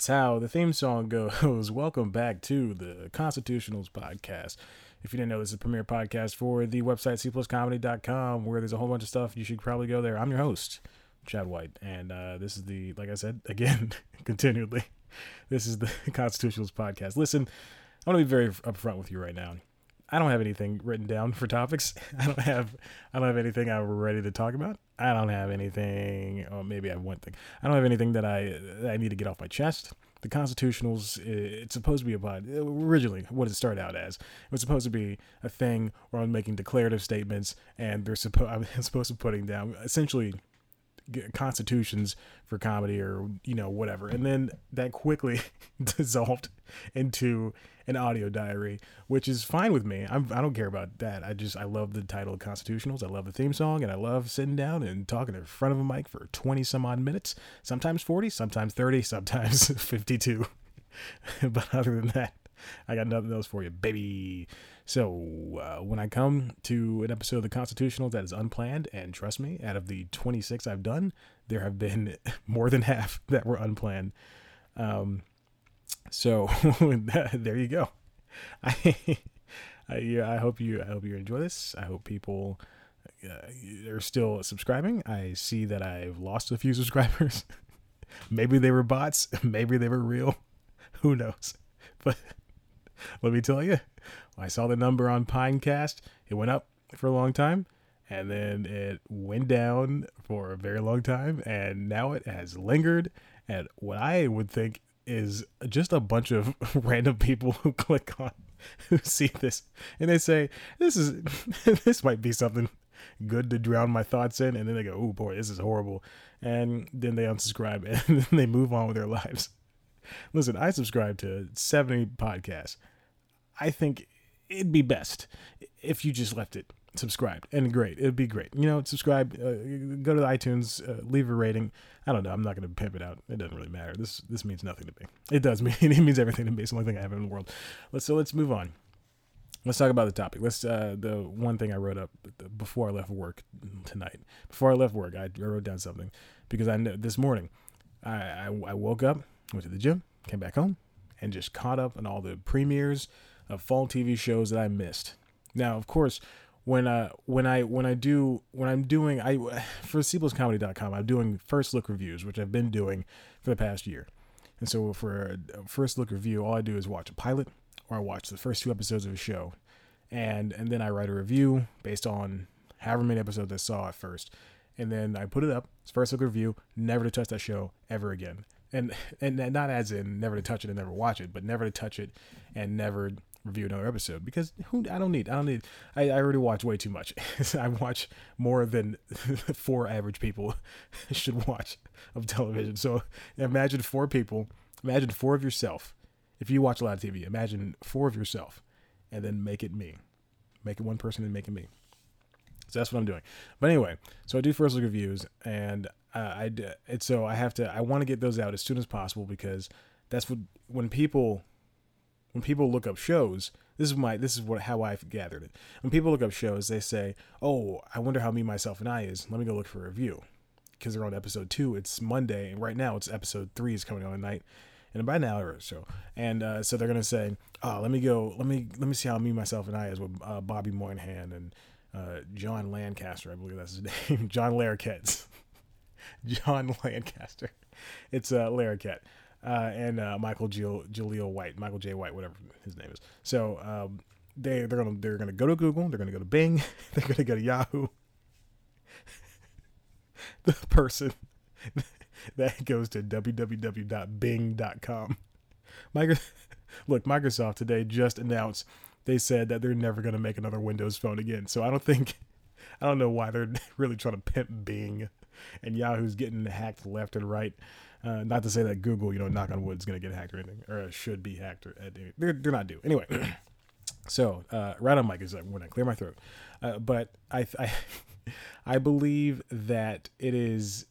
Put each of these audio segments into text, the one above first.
That's how the theme song goes. Welcome back to the Constitutionals podcast. If you didn't know, this is a premier podcast for the website cpluscomedy.com where there's a whole bunch of stuff. You should probably go there. I'm your host, Chad White. And uh, this is the, like I said, again, continually, this is the Constitutionals podcast. Listen, I want to be very upfront with you right now. I don't have anything written down for topics. I don't have I don't have anything I'm ready to talk about. I don't have anything or maybe I have one thing. I don't have anything that I that I need to get off my chest. The constitutionals it's supposed to be about uh, originally what it started out as. It was supposed to be a thing where I'm making declarative statements and they're supposed I'm supposed to putting down essentially constitutions for comedy or you know whatever. And then that quickly dissolved into an audio diary which is fine with me. I'm, i don't care about that. I just i love the title of constitutionals. I love the theme song and i love sitting down and talking in front of a mic for 20 some odd minutes sometimes 40 sometimes 30 sometimes 52 but other than that I got nothing else for you, baby. So uh, when I come to an episode of the Constitutional that is unplanned, and trust me, out of the 26 I've done, there have been more than half that were unplanned. Um, so there you go. I, I, yeah, I hope you I hope you enjoy this. I hope people uh, are still subscribing. I see that I've lost a few subscribers. maybe they were bots. Maybe they were real. Who knows? But let me tell you, I saw the number on Pinecast. It went up for a long time, and then it went down for a very long time, and now it has lingered at what I would think is just a bunch of random people who click on who see this and they say this is this might be something good to drown my thoughts in and then they go oh boy this is horrible and then they unsubscribe and then they move on with their lives listen i subscribe to 70 podcasts I think it'd be best if you just left it subscribed and great. It'd be great. You know subscribe uh, go to itunes uh, leave a rating. I don't know. I'm not going to pimp it out. It doesn't really matter. This this means nothing to me. It does mean it means everything to me. It's the only thing i have in the world. Let's so let's move on. Let's talk about the topic. Let's uh the one thing i wrote up before i left work tonight. Before i left work i, wrote down something because i know this morning I, I i woke up went to the gym came back home and just caught up on all the premieres of fall TV shows that I missed. Now, of course, when uh when I when I do when I'm doing I for cpluscomedy.com, I'm doing first look reviews, which I've been doing for the past year. And so for a first look review, all I do is watch a pilot or I watch the first two episodes of a show. And and then I write a review based on however many episodes I saw at first. And then I put it up. It's first look review, never to touch that show ever again. And and not as in never to touch it and never watch it, but never to touch it and never review another episode because who I don't need I don't need I, I already watch way too much. I watch more than four average people should watch of television. So imagine four people, imagine four of yourself. If you watch a lot of TV, imagine four of yourself and then make it me. Make it one person and make it me. So that's what I'm doing. But anyway, so I do first look reviews and uh, I it's so I have to I want to get those out as soon as possible because that's what when people when people look up shows, this is my this is what how I've gathered it. When people look up shows, they say, "Oh, I wonder how me, myself, and I is." Let me go look for a review because they're on episode two. It's Monday, and right now it's episode three is coming on tonight, in about an hour or so. And uh, so they're gonna say, "Oh, let me go. Let me let me see how me, myself, and I is with uh, Bobby Moynihan and uh, John Lancaster. I believe that's his name. John Larroquette. John Lancaster. It's uh, Larroquette uh, and uh, Michael Gil- White, Michael J. White, whatever his name is. So um, they they're gonna they're gonna go to Google, they're gonna go to Bing, they're gonna go to Yahoo. the person that goes to www.bing.com. Microsoft, look, Microsoft today just announced they said that they're never to make another Windows phone again. So I don't think, I don't know why they're really trying to pimp Bing, and Yahoo's getting hacked left and right. Uh, not to say that Google, you know, knock on wood, is going to get hacked or anything, or should be hacked or. They're, they're not due. Anyway, so uh, right on mic is like when I clear my throat. Uh, but I, I, I believe that it is.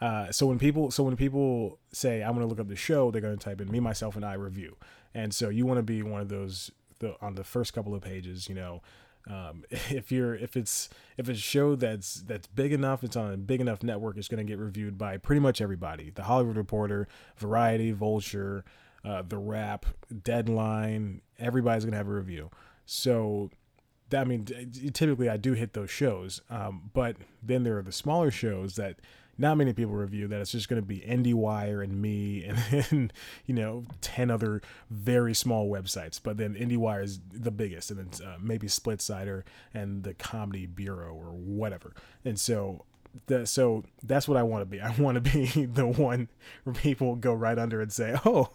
Uh, so when people, so when people say I'm going to look up the show, they're going to type in me, myself, and I review. And so you want to be one of those the, on the first couple of pages, you know, Um, if you're if it's if it's a show that's that's big enough, it's on a big enough network, it's going to get reviewed by pretty much everybody. The Hollywood Reporter, Variety, Vulture, uh, The Wrap, Deadline. Everybody's going to have a review. So that, I mean, typically I do hit those shows, um, but then there are the smaller shows that not many people review that it's just going to be IndieWire and me and then, you know, 10 other very small websites. But then IndieWire is the biggest, and then uh, maybe Splitsider and the Comedy Bureau or whatever. And so, the, so that's what I want to be. I want to be the one where people go right under and say, oh,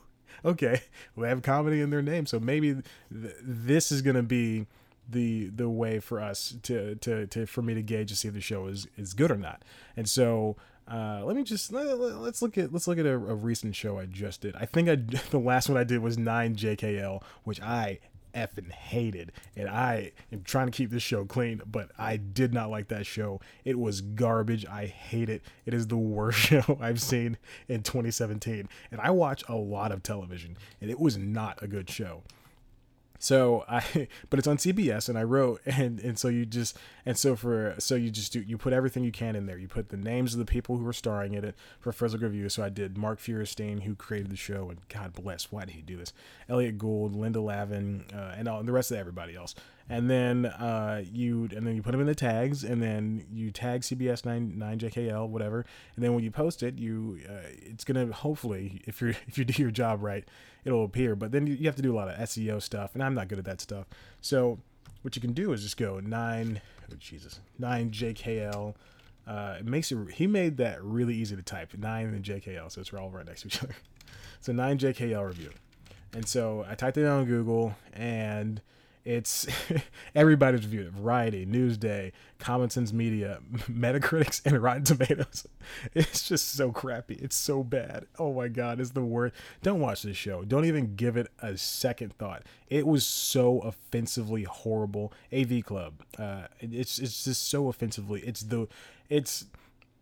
okay, we have comedy in their name. So maybe th- this is going to be the the way for us to to to for me to gauge to see if the show is is good or not. And so uh, let me just let, us look at let's look at a, a, recent show I just did. I think I the last one I did was nine JKL, which I effing hated, and I am trying to keep this show clean, but I did not like that show. It was garbage. I hate it. It is the worst show I've seen in 2017, and I watch a lot of television, and it was not a good show. So I, but it's on CBS, and I wrote, and and so you just, and so for, so you just do, you put everything you can in there. You put the names of the people who are starring in it for first look review. So I did Mark Feuerstein, who created the show, and God bless, why did he do this? Elliot Gould, Linda Lavin, uh, and all and the rest of everybody else and then uh, you and then you put them in the tags, and then you tag CBS nine nine JKL whatever, and then when you post it, you uh, it's gonna hopefully if you if you do your job right, it'll appear. But then you, have to do a lot of SEO stuff, and I'm not good at that stuff. So what you can do is just go nine oh Jesus nine JKL. Uh, it makes it. He made that really easy to type. Nine and JKL, so it's all right next to each other. So nine JKL review, and so I typed it on Google, and it's everybody's review it. Variety, Newsday, Common Sense Media, Metacritics, and Rotten Tomatoes. It's just so crappy. It's so bad. Oh my god, it's the worst. Don't watch this show. Don't even give it a second thought. It was so offensively horrible. AV Club. Uh, it's it's just so offensively. It's the it's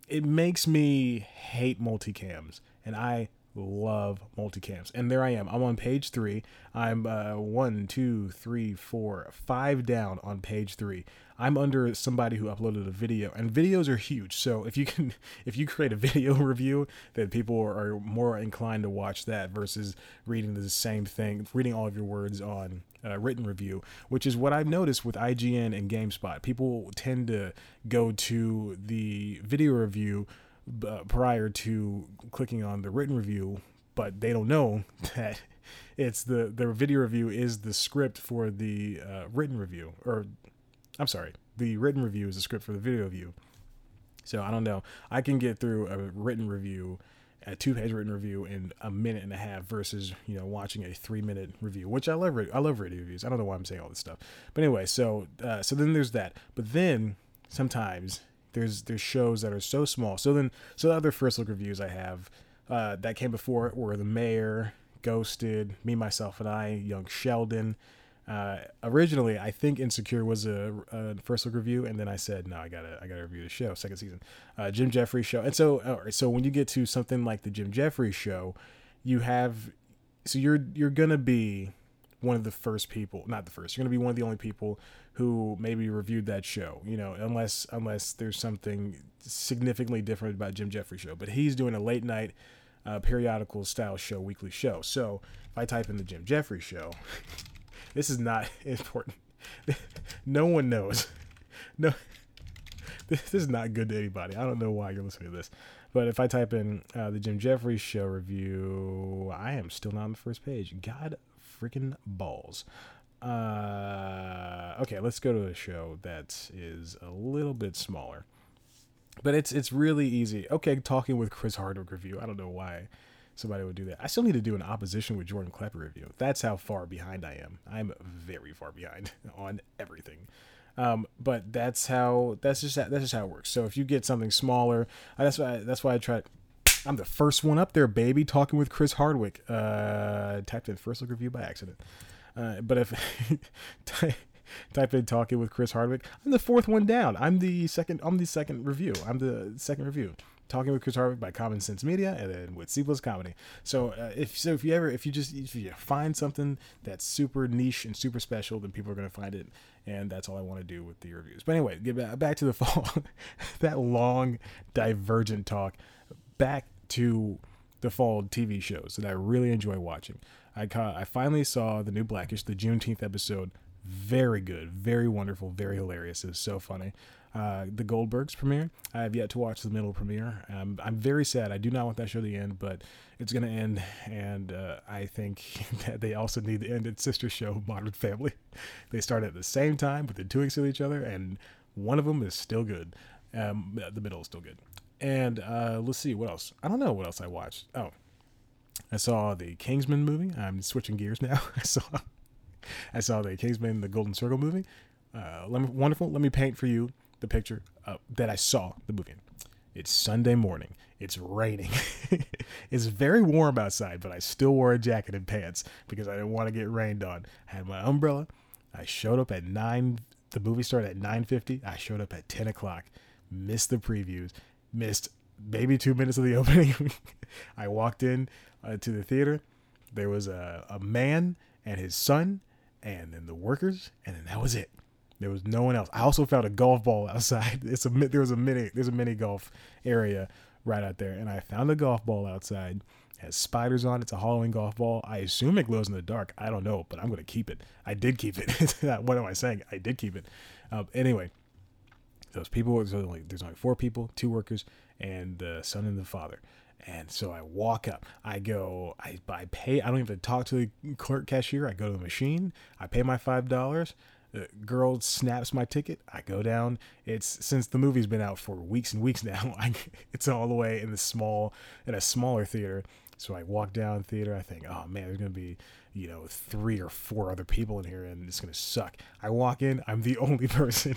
it makes me hate multicams, and I love multicams. And there I am. I'm on page three. I'm uh, one, two, three, four, five down on page three. I'm under somebody who uploaded a video, and videos are huge. So if you can, if you create a video review, then people are more inclined to watch that versus reading the same thing, reading all of your words on uh, written review, which is what I've noticed with IGN and GameSpot. People tend to go to the video review uh, prior to clicking on the written review, but they don't know that it's the the video review is the script for the uh, written review, or I'm sorry, the written review is the script for the video review. So I don't know. I can get through a written review, a two-page written review in a minute and a half versus you know watching a three-minute review, which I love. I love radio reviews. I don't know why I'm saying all this stuff, but anyway. So uh, so then there's that. But then sometimes there's there's shows that are so small. So then so the other first look reviews I have uh, that came before were The Mayor, Ghosted, Me Myself and I, Young Sheldon. Uh, originally, I think Insecure was a, a, first look review, and then I said, no, I gotta, I gotta review the show, second season, uh, Jim Jeffries show, and so, so when you get to something like the Jim Jeffries show, you have, so you're, you're gonna be one of the first people, not the first, you're gonna be one of the only people who maybe reviewed that show, you know, unless unless there's something significantly different about Jim Jeffrey show. But he's doing a late night uh, periodical style show, weekly show. So if I type in the Jim Jeffrey show, this is not important. no one knows. No, this is not good to anybody. I don't know why you're listening to this. But if I type in uh, the Jim Jeffries show review, I am still not on the first page. God freaking balls. Uh, okay, let's go to a show that is a little bit smaller, but it's it's really easy. Okay, talking with Chris Hardwick review. I don't know why somebody would do that. I still need to do an opposition with Jordan Klepper review. That's how far behind I am. I'm very far behind on everything. Um, but that's how that's just that's just how it works. So if you get something smaller, uh, that's why that's why I try. I'm the first one up there, baby. Talking with Chris Hardwick. Uh, typed in first look review by accident. Uh, but if type in talking with Chris Hardwick, I'm the fourth one down. I'm the second. I'm the second review. I'm the second review. Talking with Chris Hardwick by Common Sense Media, and then with C Plus Comedy. So uh, if so, if you ever if you just if you find something that's super niche and super special, then people are gonna find it, and that's all I want to do with the reviews. But anyway, get back back to the fall. that long divergent talk. Back to the fall TV shows that I really enjoy watching. I caught, I finally saw the new Blackish, the Juneteenth episode. Very good, very wonderful, very hilarious. It's so funny. Uh, the Goldbergs premiere. I have yet to watch the middle premiere. Um, I'm very sad. I do not want that show to end, but it's going to end, and uh, I think that they also need to end its sister show, Modern Family. They start at the same time, but they're with each other, and one of them is still good. Um, the middle is still good. And uh, let's see what else. I don't know what else I watched. Oh, I saw the Kingsman movie. I'm switching gears now. I saw I saw the Kingsman, the Golden Circle movie. Uh, let me, wonderful. Let me paint for you the picture uh, that I saw the movie. in. It's Sunday morning. It's raining. it's very warm outside, but I still wore a jacket and pants because I didn't want to get rained on. I had my umbrella. I showed up at nine. The movie started at nine fifty. I showed up at ten o'clock. Missed the previews. Missed maybe two minutes of the opening. I walked in uh, to the theater. There was a, a man and his son, and then the workers, and then that was it. There was no one else. I also found a golf ball outside. It's a there was a mini there's a mini golf area right out there, and I found a golf ball outside. It has spiders on. It's a Halloween golf ball. I assume it glows in the dark. I don't know, but I'm gonna keep it. I did keep it. what am I saying? I did keep it. Uh, anyway, those people. There's only there's only four people, two workers, and the son and the father. And so I walk up. I go. I, I pay. I don't even talk to the clerk cashier. I go to the machine. I pay my five dollars. The girl snaps my ticket. I go down. It's since the movie's been out for weeks and weeks now. I, it's all the way in the small in a smaller theater. So I walk down theater. I think, oh man, there's gonna be you know three or four other people in here, and it's gonna suck. I walk in. I'm the only person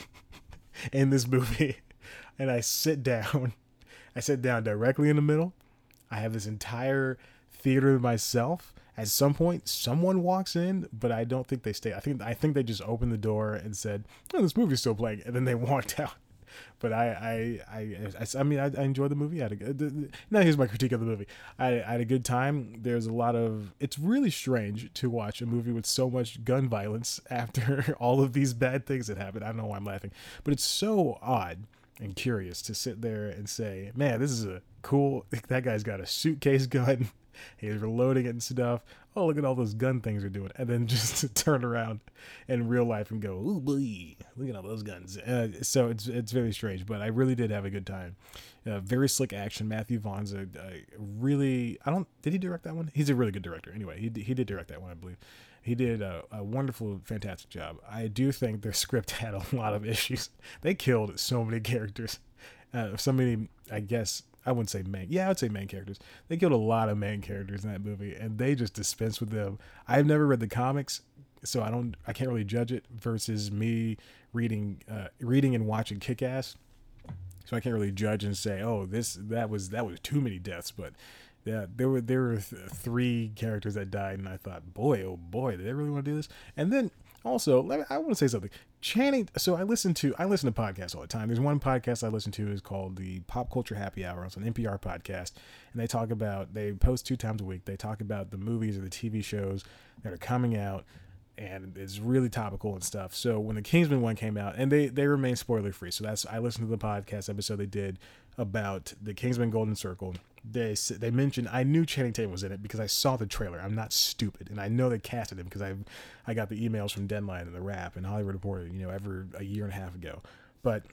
in this movie, and I sit down. I sit down directly in the middle I have this entire theater myself. At some point, someone walks in, but I don't think they stay. I think I think they just opened the door and said, "Oh, this movie's still playing," and then they walked out. But I, I, I, I, mean, I, I enjoyed the movie. I had a good. Now here's my critique of the movie. I, I had a good time. There's a lot of. It's really strange to watch a movie with so much gun violence after all of these bad things that happened. I don't know why I'm laughing, but it's so odd and curious to sit there and say, man, this is a cool. That guy's got a suitcase gun. He's reloading it and stuff. Oh, look at all those gun things are doing. And then just to turn around in real life and go, ooh, boy, look at all those guns. Uh, so it's it's very strange, but I really did have a good time. Uh, very slick action. Matthew Vaughn's a, a, really, I don't, did he direct that one? He's a really good director. Anyway, he, he did direct that one, I believe he did a, a, wonderful, fantastic job. I do think their script had a lot of issues. They killed so many characters. Uh, so many, I guess, I wouldn't say main. Yeah, I would say main characters. They killed a lot of main characters in that movie, and they just dispense with them. I've never read the comics, so I don't, I can't really judge it. Versus me reading, uh, reading and watching Kick Ass, so I can't really judge and say, oh, this that was that was too many deaths. But yeah, there were there were th- three characters that died, and I thought, boy, oh boy, did they really want to do this? And then also, me, I want to say something. Channing. So I listen to I listen to podcasts all the time. There's one podcast I listen to is called the Pop Culture Happy Hour. It's an NPR podcast, and they talk about they post two times a week. They talk about the movies or the TV shows that are coming out and it's really topical and stuff. So when the Kingsman one came out, and they they remain spoiler free, so that's I listened to the podcast episode they did about the Kingsman Golden Circle. They they mentioned I knew Channing Tatum was in it because I saw the trailer. I'm not stupid, and I know they casted him because I I got the emails from Deadline and the Wrap and Hollywood Reporter, you know, ever a year and a half ago. But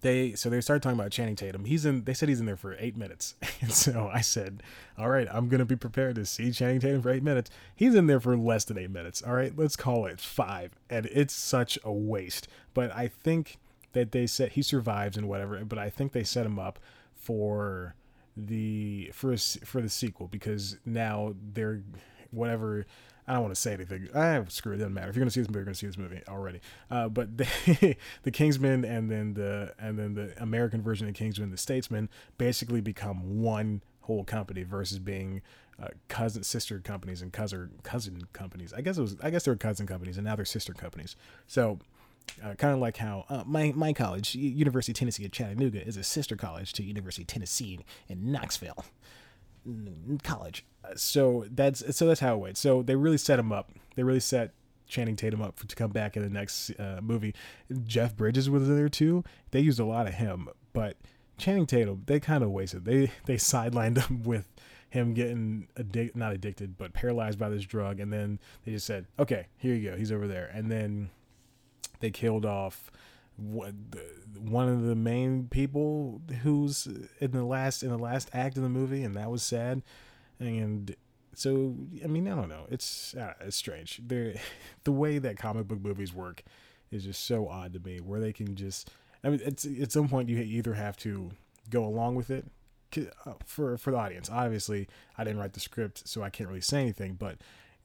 they so they started talking about Channing Tatum. He's in. They said he's in there for eight minutes, and so I said, "All right, I'm gonna be prepared to see Channing Tatum for eight minutes." He's in there for less than eight minutes. All right, let's call it five, and it's such a waste. But I think that they said he survives and whatever. But I think they set him up for the for a, for the sequel because now they're whatever I don't want to say anything. I screw it. Doesn't matter. If you're gonna see this movie, you're gonna see this movie already. Uh, but the, the Kingsman and then the and then the American version of Kingsman, the Statesman, basically become one whole company versus being uh, cousin sister companies and cousin cousin companies. I guess it was I guess they were cousin companies and now they're sister companies. So Uh, kind of like how uh, my my college, University of Tennessee at Chattanooga, is a sister college to University of Tennessee in Knoxville College. Uh, so that's so that's how it went. So they really set him up. They really set Channing Tatum up for, to come back in the next uh, movie. Jeff Bridges was there too. They used a lot of him, but Channing Tatum they kind of wasted. They they sidelined him with him getting addic- not addicted but paralyzed by this drug, and then they just said, "Okay, here you go. He's over there," and then they killed off one of the main people who's in the last in the last act of the movie, and that was sad. And so, I mean, I don't know. It's uh, it's strange. they the way that comic book movies work is just so odd to me, where they can just. I mean, it's at some point you either have to go along with it uh, for for the audience. Obviously, I didn't write the script, so I can't really say anything. But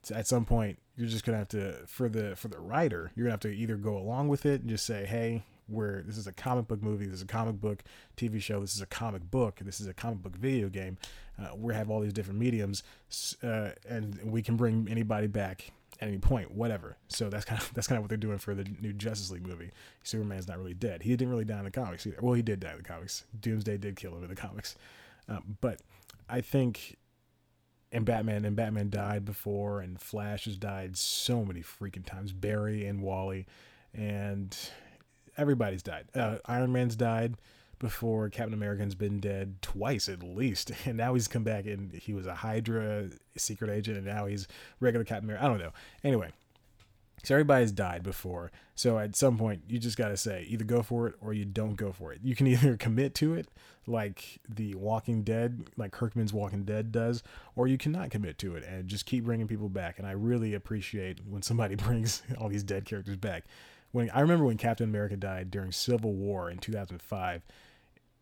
at some point, you're just gonna have to for the for the writer, you're gonna have to either go along with it and just say, hey, where this is a comic book movie, this is a comic book TV show, this is a comic book, this is a comic book video game. Uh, we have all these different mediums, uh, and we can bring anybody back at any point, whatever. So that's kind of that's kind of what they're doing for the new Justice League movie. Superman's not really dead. He didn't really die in the comics either. Well, he did die in the comics. Doomsday did kill him in the comics, um, but I think and Batman and Batman died before, and Flash has died so many freaking times. Barry and Wally, and everybody's died. Uh, Iron Man's died before. Captain America's been dead twice at least, and now he's come back and he was a Hydra secret agent, and now he's regular Captain America. I don't know. Anyway, so everybody's died before. So at some point, you just got to say either go for it or you don't go for it. You can either commit to it, like the Walking Dead, like Kirkman's Walking Dead does, or you cannot commit to it and just keep bringing people back. And I really appreciate when somebody brings all these dead characters back. When I remember when Captain America died during Civil War in 2005,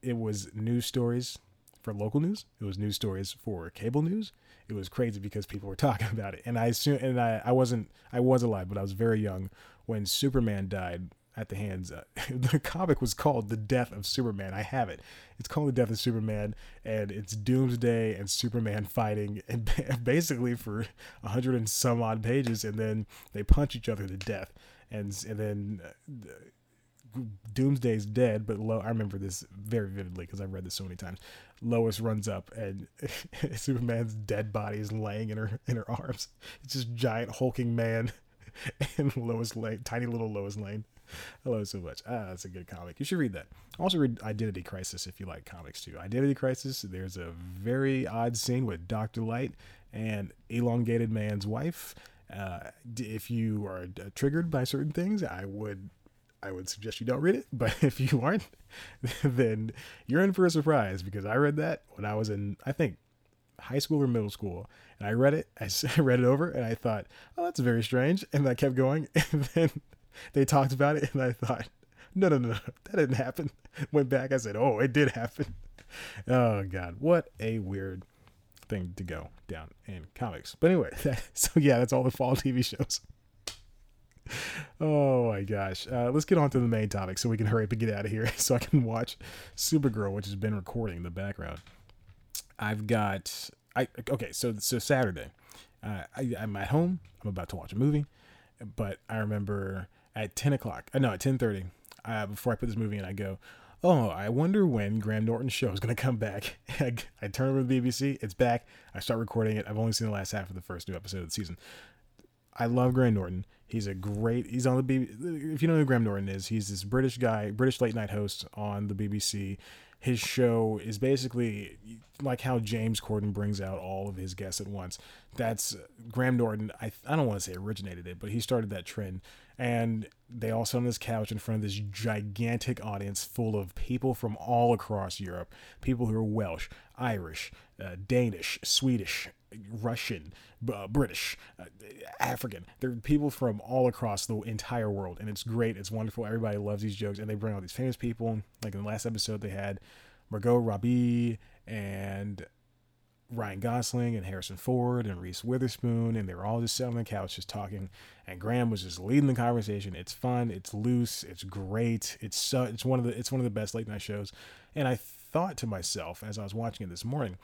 it was news stories for local news. It was news stories for cable news. It was crazy because people were talking about it. And I assume, and I, I wasn't, I was alive, but I was very young when Superman died at the hands. Uh, the comic was called The Death of Superman. I have it. It's called The Death of Superman, and it's Doomsday and Superman fighting, and basically for a hundred and some odd pages, and then they punch each other to death, and and then. Uh, Doomsday's dead, but Lo- I remember this very vividly because I've read this so many times. Lois runs up and Superman's dead body is laying in her in her arms. It's just giant hulking man and Lois Lane, tiny little Lois Lane. I love it so much. Ah, that's a good comic. You should read that. Also read Identity Crisis if you like comics too. Identity Crisis. There's a very odd scene with Doctor Light and elongated man's wife. Uh, if you are uh, triggered by certain things, I would I would suggest you don't read it. But if you aren't, then you're in for a surprise because I read that when I was in, I think, high school or middle school. And I read it, I read it over, and I thought, oh, that's very strange. And I kept going. And then they talked about it, and I thought, no, no, no, that didn't happen. Went back, I said, oh, it did happen. Oh, God. What a weird thing to go down in comics. But anyway, so yeah, that's all the fall TV shows oh my gosh. Uh, let's get on to the main topic so we can hurry up and get out of here so I can watch Supergirl, which has been recording in the background. I've got I okay, so so Saturday. Uh, I, I'm at home. I'm about to watch a movie, but I remember at 10 o'clock. Uh, no, at 10:30. Uh, before I put this movie in, I go, "Oh, I wonder when Graham Norton's show is going to come back." I, I turn over the BBC. It's back. I start recording it. I've only seen the last half of the first new episode of the season. I love Graham Norton. He's a great. He's on the BBC. If you know who Graham Norton is, he's this British guy, British late night host on the BBC. His show is basically like how James Corden brings out all of his guests at once. That's Graham Norton. I I don't want to say originated it, but he started that trend. And they all sit on this couch in front of this gigantic audience full of people from all across Europe. People who are Welsh, Irish, uh, Danish, Swedish, Russian, uh, British, uh, African. There are people from all across the entire world, and it's great. It's wonderful. Everybody loves these jokes, and they bring all these famous people. Like in the last episode, they had Margot Robbie and Ryan Gosling and Harrison Ford and Reese Witherspoon, and they were all just sitting on the couch just talking. And Graham was just leading the conversation. It's fun. It's loose. It's great. It's so. It's one of the. It's one of the best late night shows. And I thought to myself as I was watching it this morning,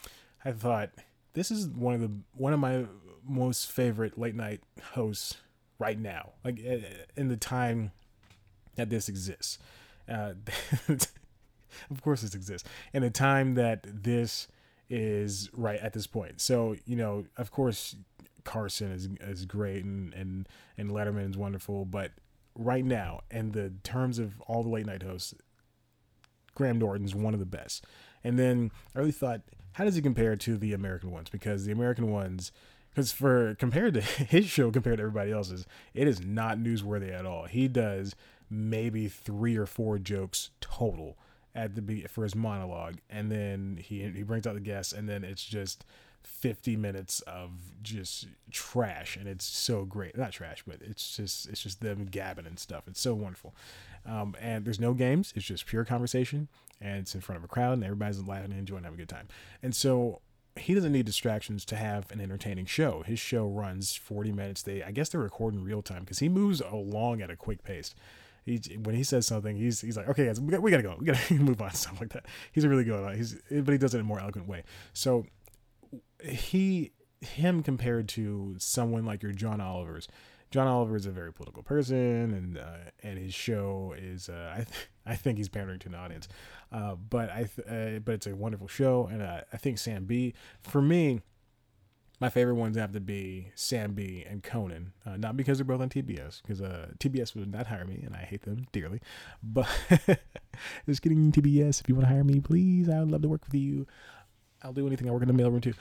I thought this is one of the one of my most favorite late night hosts right now. Like eh, in the time that this exists. Uh, of course, this exists, in the time that this is right at this point. So you know, of course, Carson is is great and and and Letterman is wonderful, but right now, in the terms of all the late night hosts, Graham Norton's one of the best. And then I really thought, how does he compare to the American ones? Because the American ones, because for compared to his show compared to everybody else's, it is not newsworthy at all. He does maybe three or four jokes total at the for his monologue, and then he he brings out the guests, and then it's just 50 minutes of just trash and it's so great not trash but it's just it's just them gabbing and stuff it's so wonderful um, and there's no games it's just pure conversation and it's in front of a crowd and everybody's laughing and enjoying having a good time and so he doesn't need distractions to have an entertaining show his show runs 40 minutes they i guess they're recording real time because he moves along at a quick pace he when he says something, he's he's like, okay, guys, we, got, we gotta go, we gotta move on, stuff like that. He's really good one. He's but he does it in a more eloquent way. So he him compared to someone like your John Oliver's. John Oliver is a very political person, and uh, and his show is uh, I th- I think he's pandering to an audience, uh, but I th- uh, but it's a wonderful show, and I think Sam Bee for me, my favorite ones have to be Sam Bee and Conan, uh, not because they're both on TBS, because uh, TBS would not hire me, and I hate them dearly, but just kidding, TBS, if you want to hire me, please, I would love to work with you. I'll do anything. I work in the mailroom too.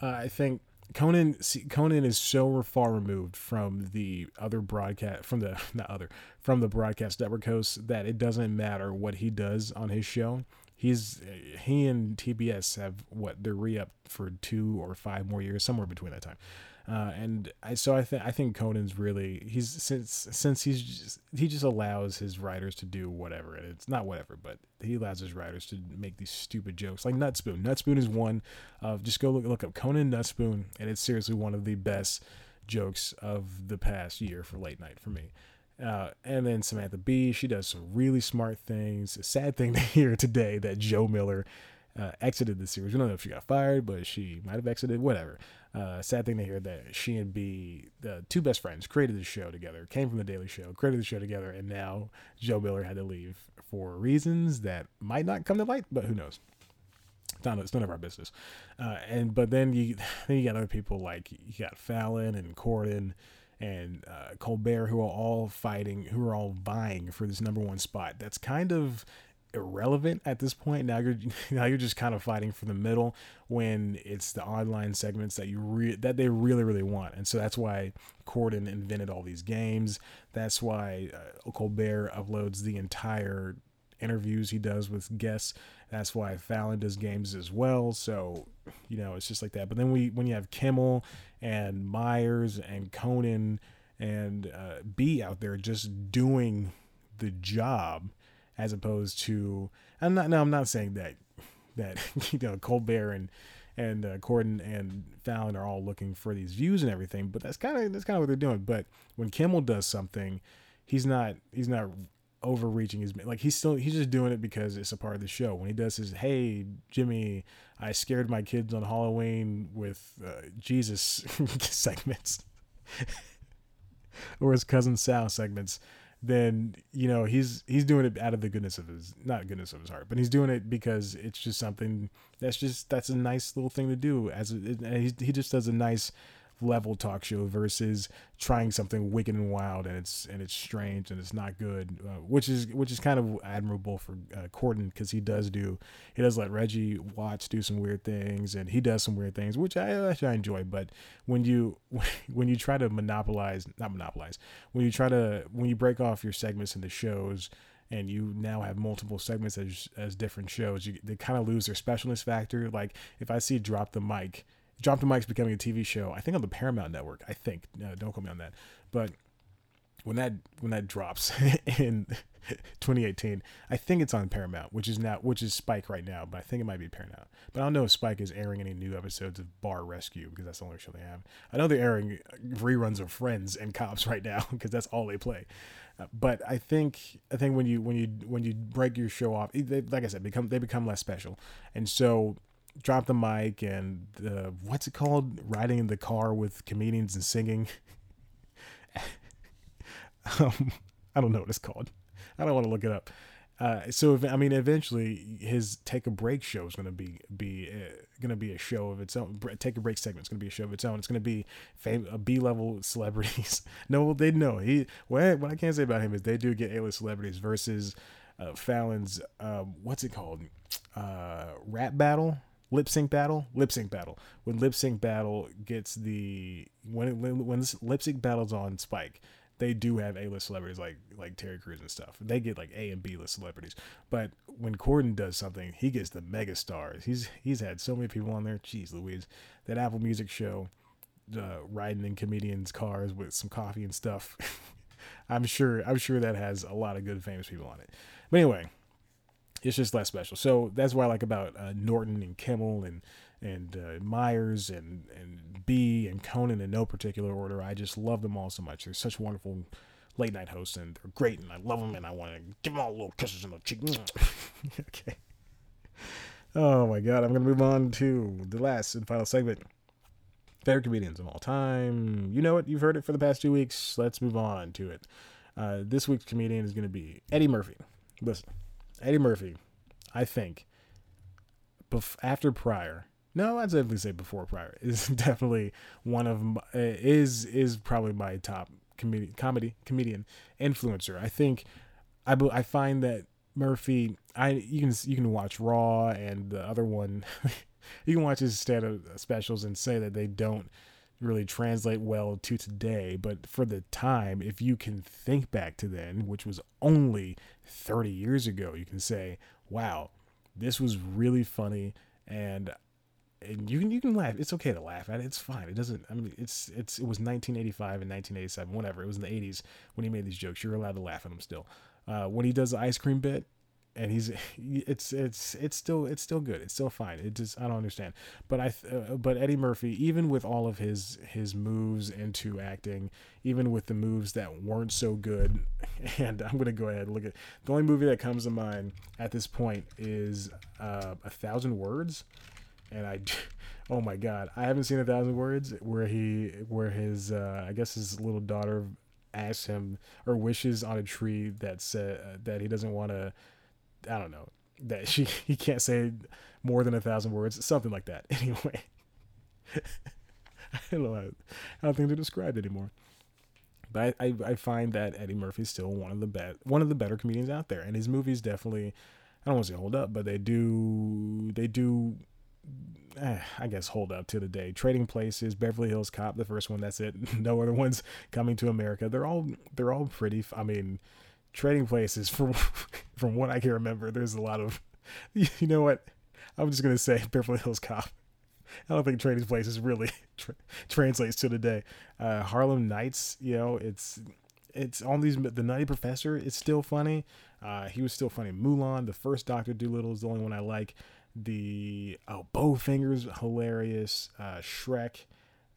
I think Conan Conan is so far removed from the other broadcast from the not other from the broadcast network hosts that it doesn't matter what he does on his show. He's he and TBS have what they're re up for two or five more years, somewhere between that time. Uh, and I so I think I think Conan's really he's since since he's just, he just allows his writers to do whatever it's not whatever but he allows his writers to make these stupid jokes like Nutspoon. Nutspoon is one of just go look look up Conan Nutspoon and it's seriously one of the best jokes of the past year for late night for me. Uh, and then Samantha Bee, she does some really smart things. A sad thing to hear today that Jo Miller uh, exited the series. We don't know if she got fired, but she might have exited. Whatever. Uh, sad thing to hear that she and Bee, the two best friends, created the show together, came from the Daily Show, created the show together, and now Jo Miller had to leave for reasons that might not come to light, but who knows? It's, not, it's none of our business. Uh, and but then you then you got other people like you got Fallon and Corden and uh, Colbert who are all fighting, who are all vying for this number one spot. That's kind of irrelevant at this point. Now you're now you're just kind of fighting for the middle when it's the online segments that you re- that they really really want, and so that's why Corden invented all these games. That's why uh, Colbert uploads the entire interviews he does with guests. That's why Fallon does games as well. So you know it's just like that. But then we when you have Kimmel and Meyers and Conan and uh, Bee out there just doing the job as opposed to I'm not no I'm not saying that that you know Colbert and and uh, Corden and Fallon are all looking for these views and everything, but that's kind of that's kind of what they're doing. But when Kimmel does something, he's not he's not overreaching his like he's still he's just doing it because it's a part of the show. When he does his hey Jimmy, I scared my kids on Halloween with uh, Jesus segments, or his cousin Sal segments then you know he's he's doing it out of the goodness of his not goodness of his heart, but he's doing it because it's just something that's just that's a nice little thing to do. As a, he he just does a nice level talk show versus trying something wicked and wild and it's and it's strange and it's not good, uh, which is which is kind of admirable for uh, Corden because he does do he does let Reggie Watts do some weird things and he does some weird things which I actually I enjoy. But when you when you try to monopolize not monopolize when you try to when you break off your segments into shows and you now have multiple segments as, as different shows, you, they kind of lose their specialness factor. Like if I see drop the mic Drop the Mic's becoming a TV show. I think on the Paramount Network. I think. Uh, don't quote me on that. But when that when that drops in 2018, I think it's on Paramount, which is now which is Spike right now. But I think it might be Paramount. But I don't know if Spike is airing any new episodes of Bar Rescue because that's the only show they have. I know they're airing reruns of Friends and Cops right now because that's all they play. Uh, but I think I think when you when you when you break your show off, they, like I said, become they become less special, and so drop the mic and uh, what's it called? Riding in the car with comedians and singing. um, I don't know what it's called. I don't want to look it up. Uh, so if, I mean, eventually his take a break show is going to be be uh, going to be a show of its own. Take a break segment is going to be a show of its own. It's going to be fam- a B level celebrities. no, they know he. What what I can't say about him is they do get A list celebrities versus uh, Fallon's. Um, what's it called? Uh, rap battle lip sync battle, lip sync battle. When lip sync battle gets the when it, when, this lip sync battles on Spike, they do have A list celebrities like like Terry Crews and stuff. They get like A and B list celebrities. But when Corden does something, he gets the mega stars. He's he's had so many people on there. Jeez Louise. That Apple Music show, uh, riding in comedians' cars with some coffee and stuff. I'm sure I'm sure that has a lot of good famous people on it. But anyway, it's just less special. So that's why I like about uh, Norton and Kimmel and and uh, Meyers and and Bee and Conan in no particular order. I just love them all so much. They're such wonderful late night hosts and they're great and I love them and I want to give them all little kisses on the cheek. okay. Oh my god, I'm gonna move on to the last and final segment. Favorite comedians of all time. You know it. You've heard it for the past two weeks. Let's move on to it. Uh, this week's comedian is going to be Eddie Murphy. Listen, Eddie Murphy, I think, bef- after Pryor, no, I'd definitely say before Pryor is definitely one of my, uh, is is probably my top comedy comedy comedian influencer. I think I I find that Murphy I you can you can watch Raw and the other one you can watch his stand up specials and say that they don't really translate well to today, but for the time, if you can think back to then, which was only 30 years ago, you can say, wow, this was really funny and and you can you can laugh. It's okay to laugh at it. It's fine. It doesn't. I mean, it's it's it was 1985 and 1987, whatever. It was in the 80s when he made these jokes. You're allowed to laugh at them still. Uh, when he does the ice cream bit, and he's it's it's it's still it's still good. It's still fine. It just i don't understand. But i uh, but eddie murphy even with all of his his moves into acting even with the moves that weren't so good and i'm gonna go ahead and look at the only movie that comes to mind at this point is uh, a thousand words. And i oh my god i haven't seen a thousand words where he where his uh, i guess his little daughter asks him or wishes on a tree that said uh, that he doesn't want to I don't know that she he can't say more than a thousand words, something like that. Anyway, I don't know. I don't think they're described anymore. But I, I, I find that Eddie Murphy's still one of the bet one of the better comedians out there, and his movies definitely I don't want to say hold up, but they do they do eh, I guess hold up to the day. Trading Places, Beverly Hills Cop, the first one. That's it. No other ones coming to America. They're all they're all pretty. I mean, Trading Places from from what I can remember, there's a lot of you know what? I'm just gonna say Beverly Hills Cop. I don't think Trading Places really tra- translates to today. Uh, Harlem Nights, you know, it's it's all these the Nutty Professor. It's still funny. Uh, he was still funny. Mulan, the first Doctor Dolittle is the only one I like. The oh Bowfinger's hilarious. Uh, Shrek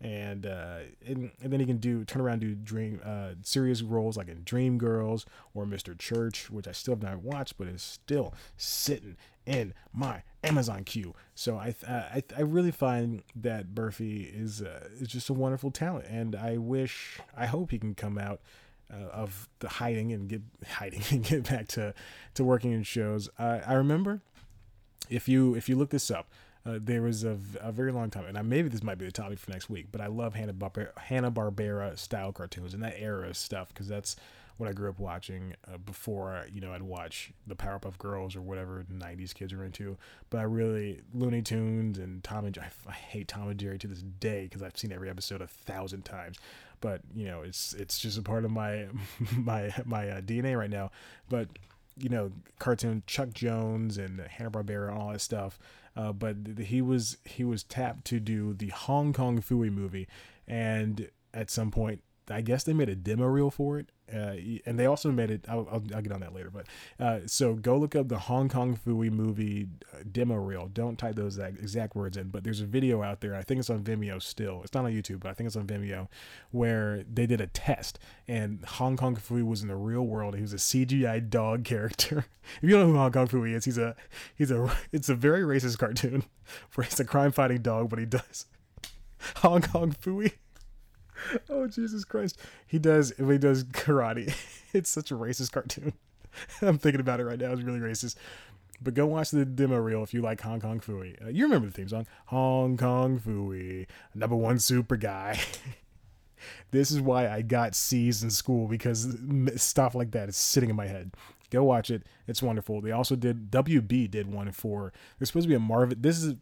and uh, and, and then he can do turn around do dream uh, serious roles like in Dreamgirls or Mr. Church, which I still have not watched, but is still sitting in my Amazon queue. So I uh, I, I really find that Murphy is uh, is just a wonderful talent, and I wish I hope he can come out. Uh, of the hiding and get hiding and get back to to working in shows. I remember if you if you look this up, uh, there was a, a very long time, and I, maybe this might be the topic for next week. But I love Hanna Barbera, style cartoons and that era stuff because that's what I grew up watching uh, before. You know, I'd watch the Powerpuff Girls or whatever '90s kids are into. But I really Looney Tunes and Tom and Jerry. I, I hate Tom and Jerry to this day because I've seen every episode a thousand times. But you know, it's it's just a part of my my my uh, DNA right now. But you know, cartoon Chuck Jones and Hanna Barbera and all that stuff. Uh, but he was he was tapped to do the Hong Kong Phooey movie, and at some point, I guess they made a demo reel for it, uh, and they also made it. I'll, I'll, I'll, get on that later, but uh, so go look up the Hong Kong Phooey movie uh, demo reel. Don't type those exact words in, but there's a video out there. I think it's on Vimeo still. It's not on YouTube, but I think it's on Vimeo, where they did a test, and Hong Kong Phooey was in the real world. He was a CGI dog character. if you don't know who Hong Kong Phooey is, he's a he's a it's a very racist cartoon where he's a crime fighting dog, but he does Hong Kong Phooey oh Jesus Christ! He does he does karate. It's such a racist cartoon. I'm thinking about it right now. It's really racist. But go watch the demo reel if you like Hong Kong Phooey. Uh, you remember the theme song? Hong Kong Phooey, number one super guy. this is why I got C's in school because stuff like that is sitting in my head. Go watch it. It's wonderful. They also did WB did one for. There's supposed to be a Marvin. This is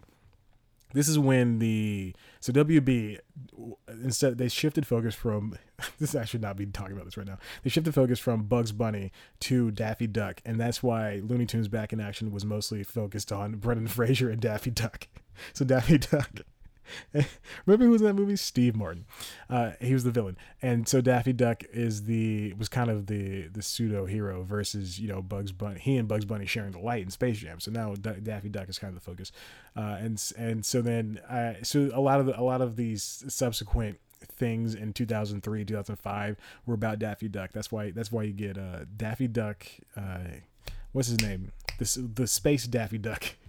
this is when the so WB instead they shifted focus from this I should not be talking about this right now. They shifted focus from Bugs Bunny to Daffy Duck, and that's why Looney Tunes Back in Action was mostly focused on Brendan Fraser and Daffy Duck. So Daffy Duck Remember who was in that movie? Steve Martin. Uh, he was the villain, and so Daffy Duck is the was kind of the the pseudo hero versus you know Bugs Bunny. He and Bugs Bunny sharing the light in Space Jam. So now D- Daffy Duck is kind of the focus, uh, and and so then uh, so a lot of the, a lot of these subsequent things in 2003 2005 were about daffy duck that's why that's why you get uh daffy duck uh what's his name this the space daffy duck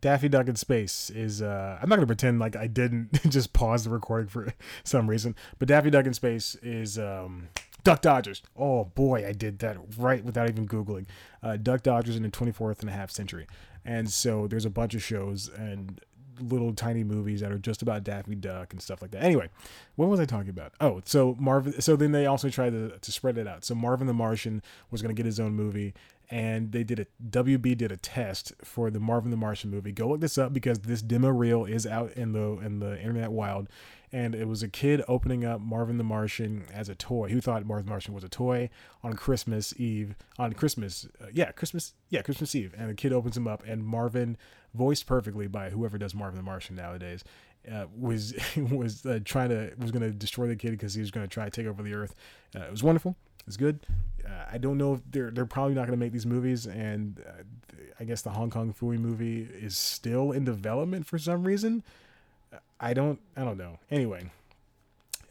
Daffy Duck in Space is uh, I'm not gonna pretend like I didn't just pause the recording for some reason, but Daffy Duck in Space is um, Duck Dodgers. Oh boy, I did that right without even googling. Uh, Duck Dodgers in the 24th and a half century, and so there's a bunch of shows and little tiny movies that are just about Daffy Duck and stuff like that. Anyway, what was I talking about? Oh, so Marvin. So then they also tried to, to spread it out. So Marvin the Martian was going to get his own movie, and they did a WB did a test for the Marvin the Martian movie. Go look this up because this demo reel is out in the in the internet wild, and it was a kid opening up Marvin the Martian as a toy. Who thought Marvin the Martian was a toy on Christmas Eve? On Christmas, uh, yeah, Christmas, yeah, Christmas Eve, and the kid opens him up, and Marvin, voiced perfectly by whoever does Marvin the Martian nowadays, uh, was was uh, trying to was going to destroy the kid because he was going to try to take over the earth. Uh, it was wonderful. It's good. Uh, I don't know if they're they're probably not going to make these movies, and uh, I guess the Hong Kong Phooey movie is still in development for some reason. I don't I don't know. Anyway,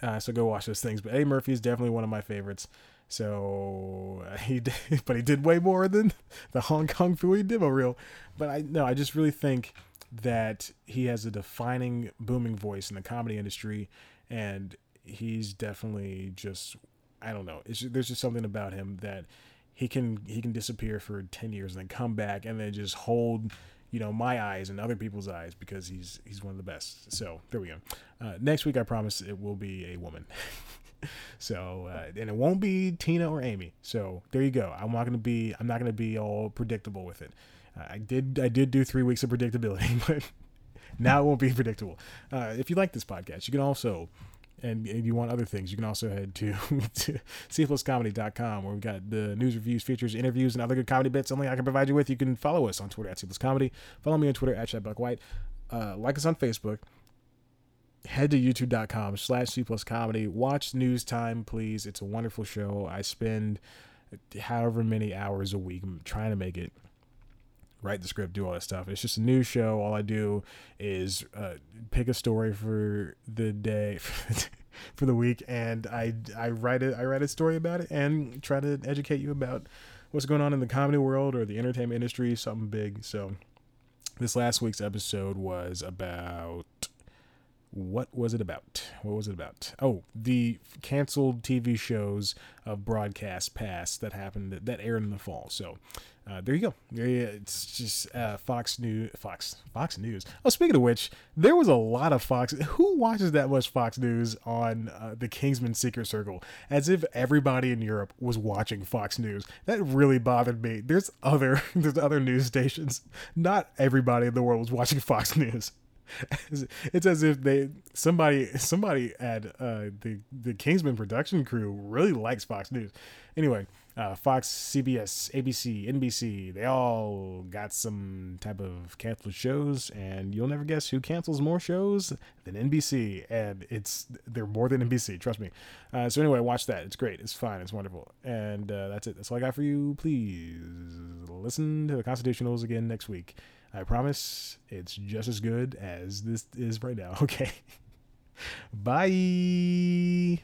uh, so go watch those things. But Eddie Murphy is definitely one of my favorites. So he did, but he did way more than the Hong Kong Phooey demo reel. But I no, I just really think that he has a defining booming voice in the comedy industry, and he's definitely just I don't know. It's, there's just something about him that he can he can disappear for 10 years and then come back and then just hold you know my eyes and other people's eyes because he's he's one of the best. So there we go. Uh, next week i promise it will be a woman. So uh, and it won't be tina or amy. So there you go. I'm not gonna be i'm not gonna be all predictable with it. Uh, i did i did do three weeks of predictability but now it won't be predictable. Uh, if you like this podcast you can also and if you want other things, you can also head to, to cpluscomedy.com where we've got the news, reviews, features, interviews, and other good comedy bits only I can provide you with. You can follow us on Twitter at cpluscomedy. Follow me on Twitter at ChadBlackWhite. Uh, like us on Facebook. Head to youtube.com slash cpluscomedy. Watch News Time, please. It's a wonderful show. I spend however many hours a week trying to make it write the script, do all that stuff. It's just a news show. All I do is uh, pick a story for the day, for the week, and I I write it. I write a story about it and try to educate you about what's going on in the comedy world or the entertainment industry, something big. So this last week's episode was about what was it about? What was it about? Oh, the canceled TV shows of broadcast past that happened that, that aired in the fall. So uh, there you go. It's just uh, Fox News. Fox Fox News. Oh, speaking of which, there was a lot of Fox. Who watches that much Fox News on uh, the Kingsman Secret Circle? As if everybody in Europe was watching Fox News. That really bothered me. There's other there's other news stations. Not everybody in the world was watching Fox News. it's as if they somebody somebody at uh, the the Kingsman production crew really likes Fox News. Anyway, uh, Fox, CBS, ABC, NBC, they all got some type of canceled shows, and you'll never guess who cancels more shows than NBC. And it's they're more than NBC, trust me. Uh, so anyway, watch that. It's great. It's fine. It's wonderful. And uh, that's it. That's all I got for you. Please listen to the Constitutionals again next week. I promise it's just as good as this is right now. Okay. Bye.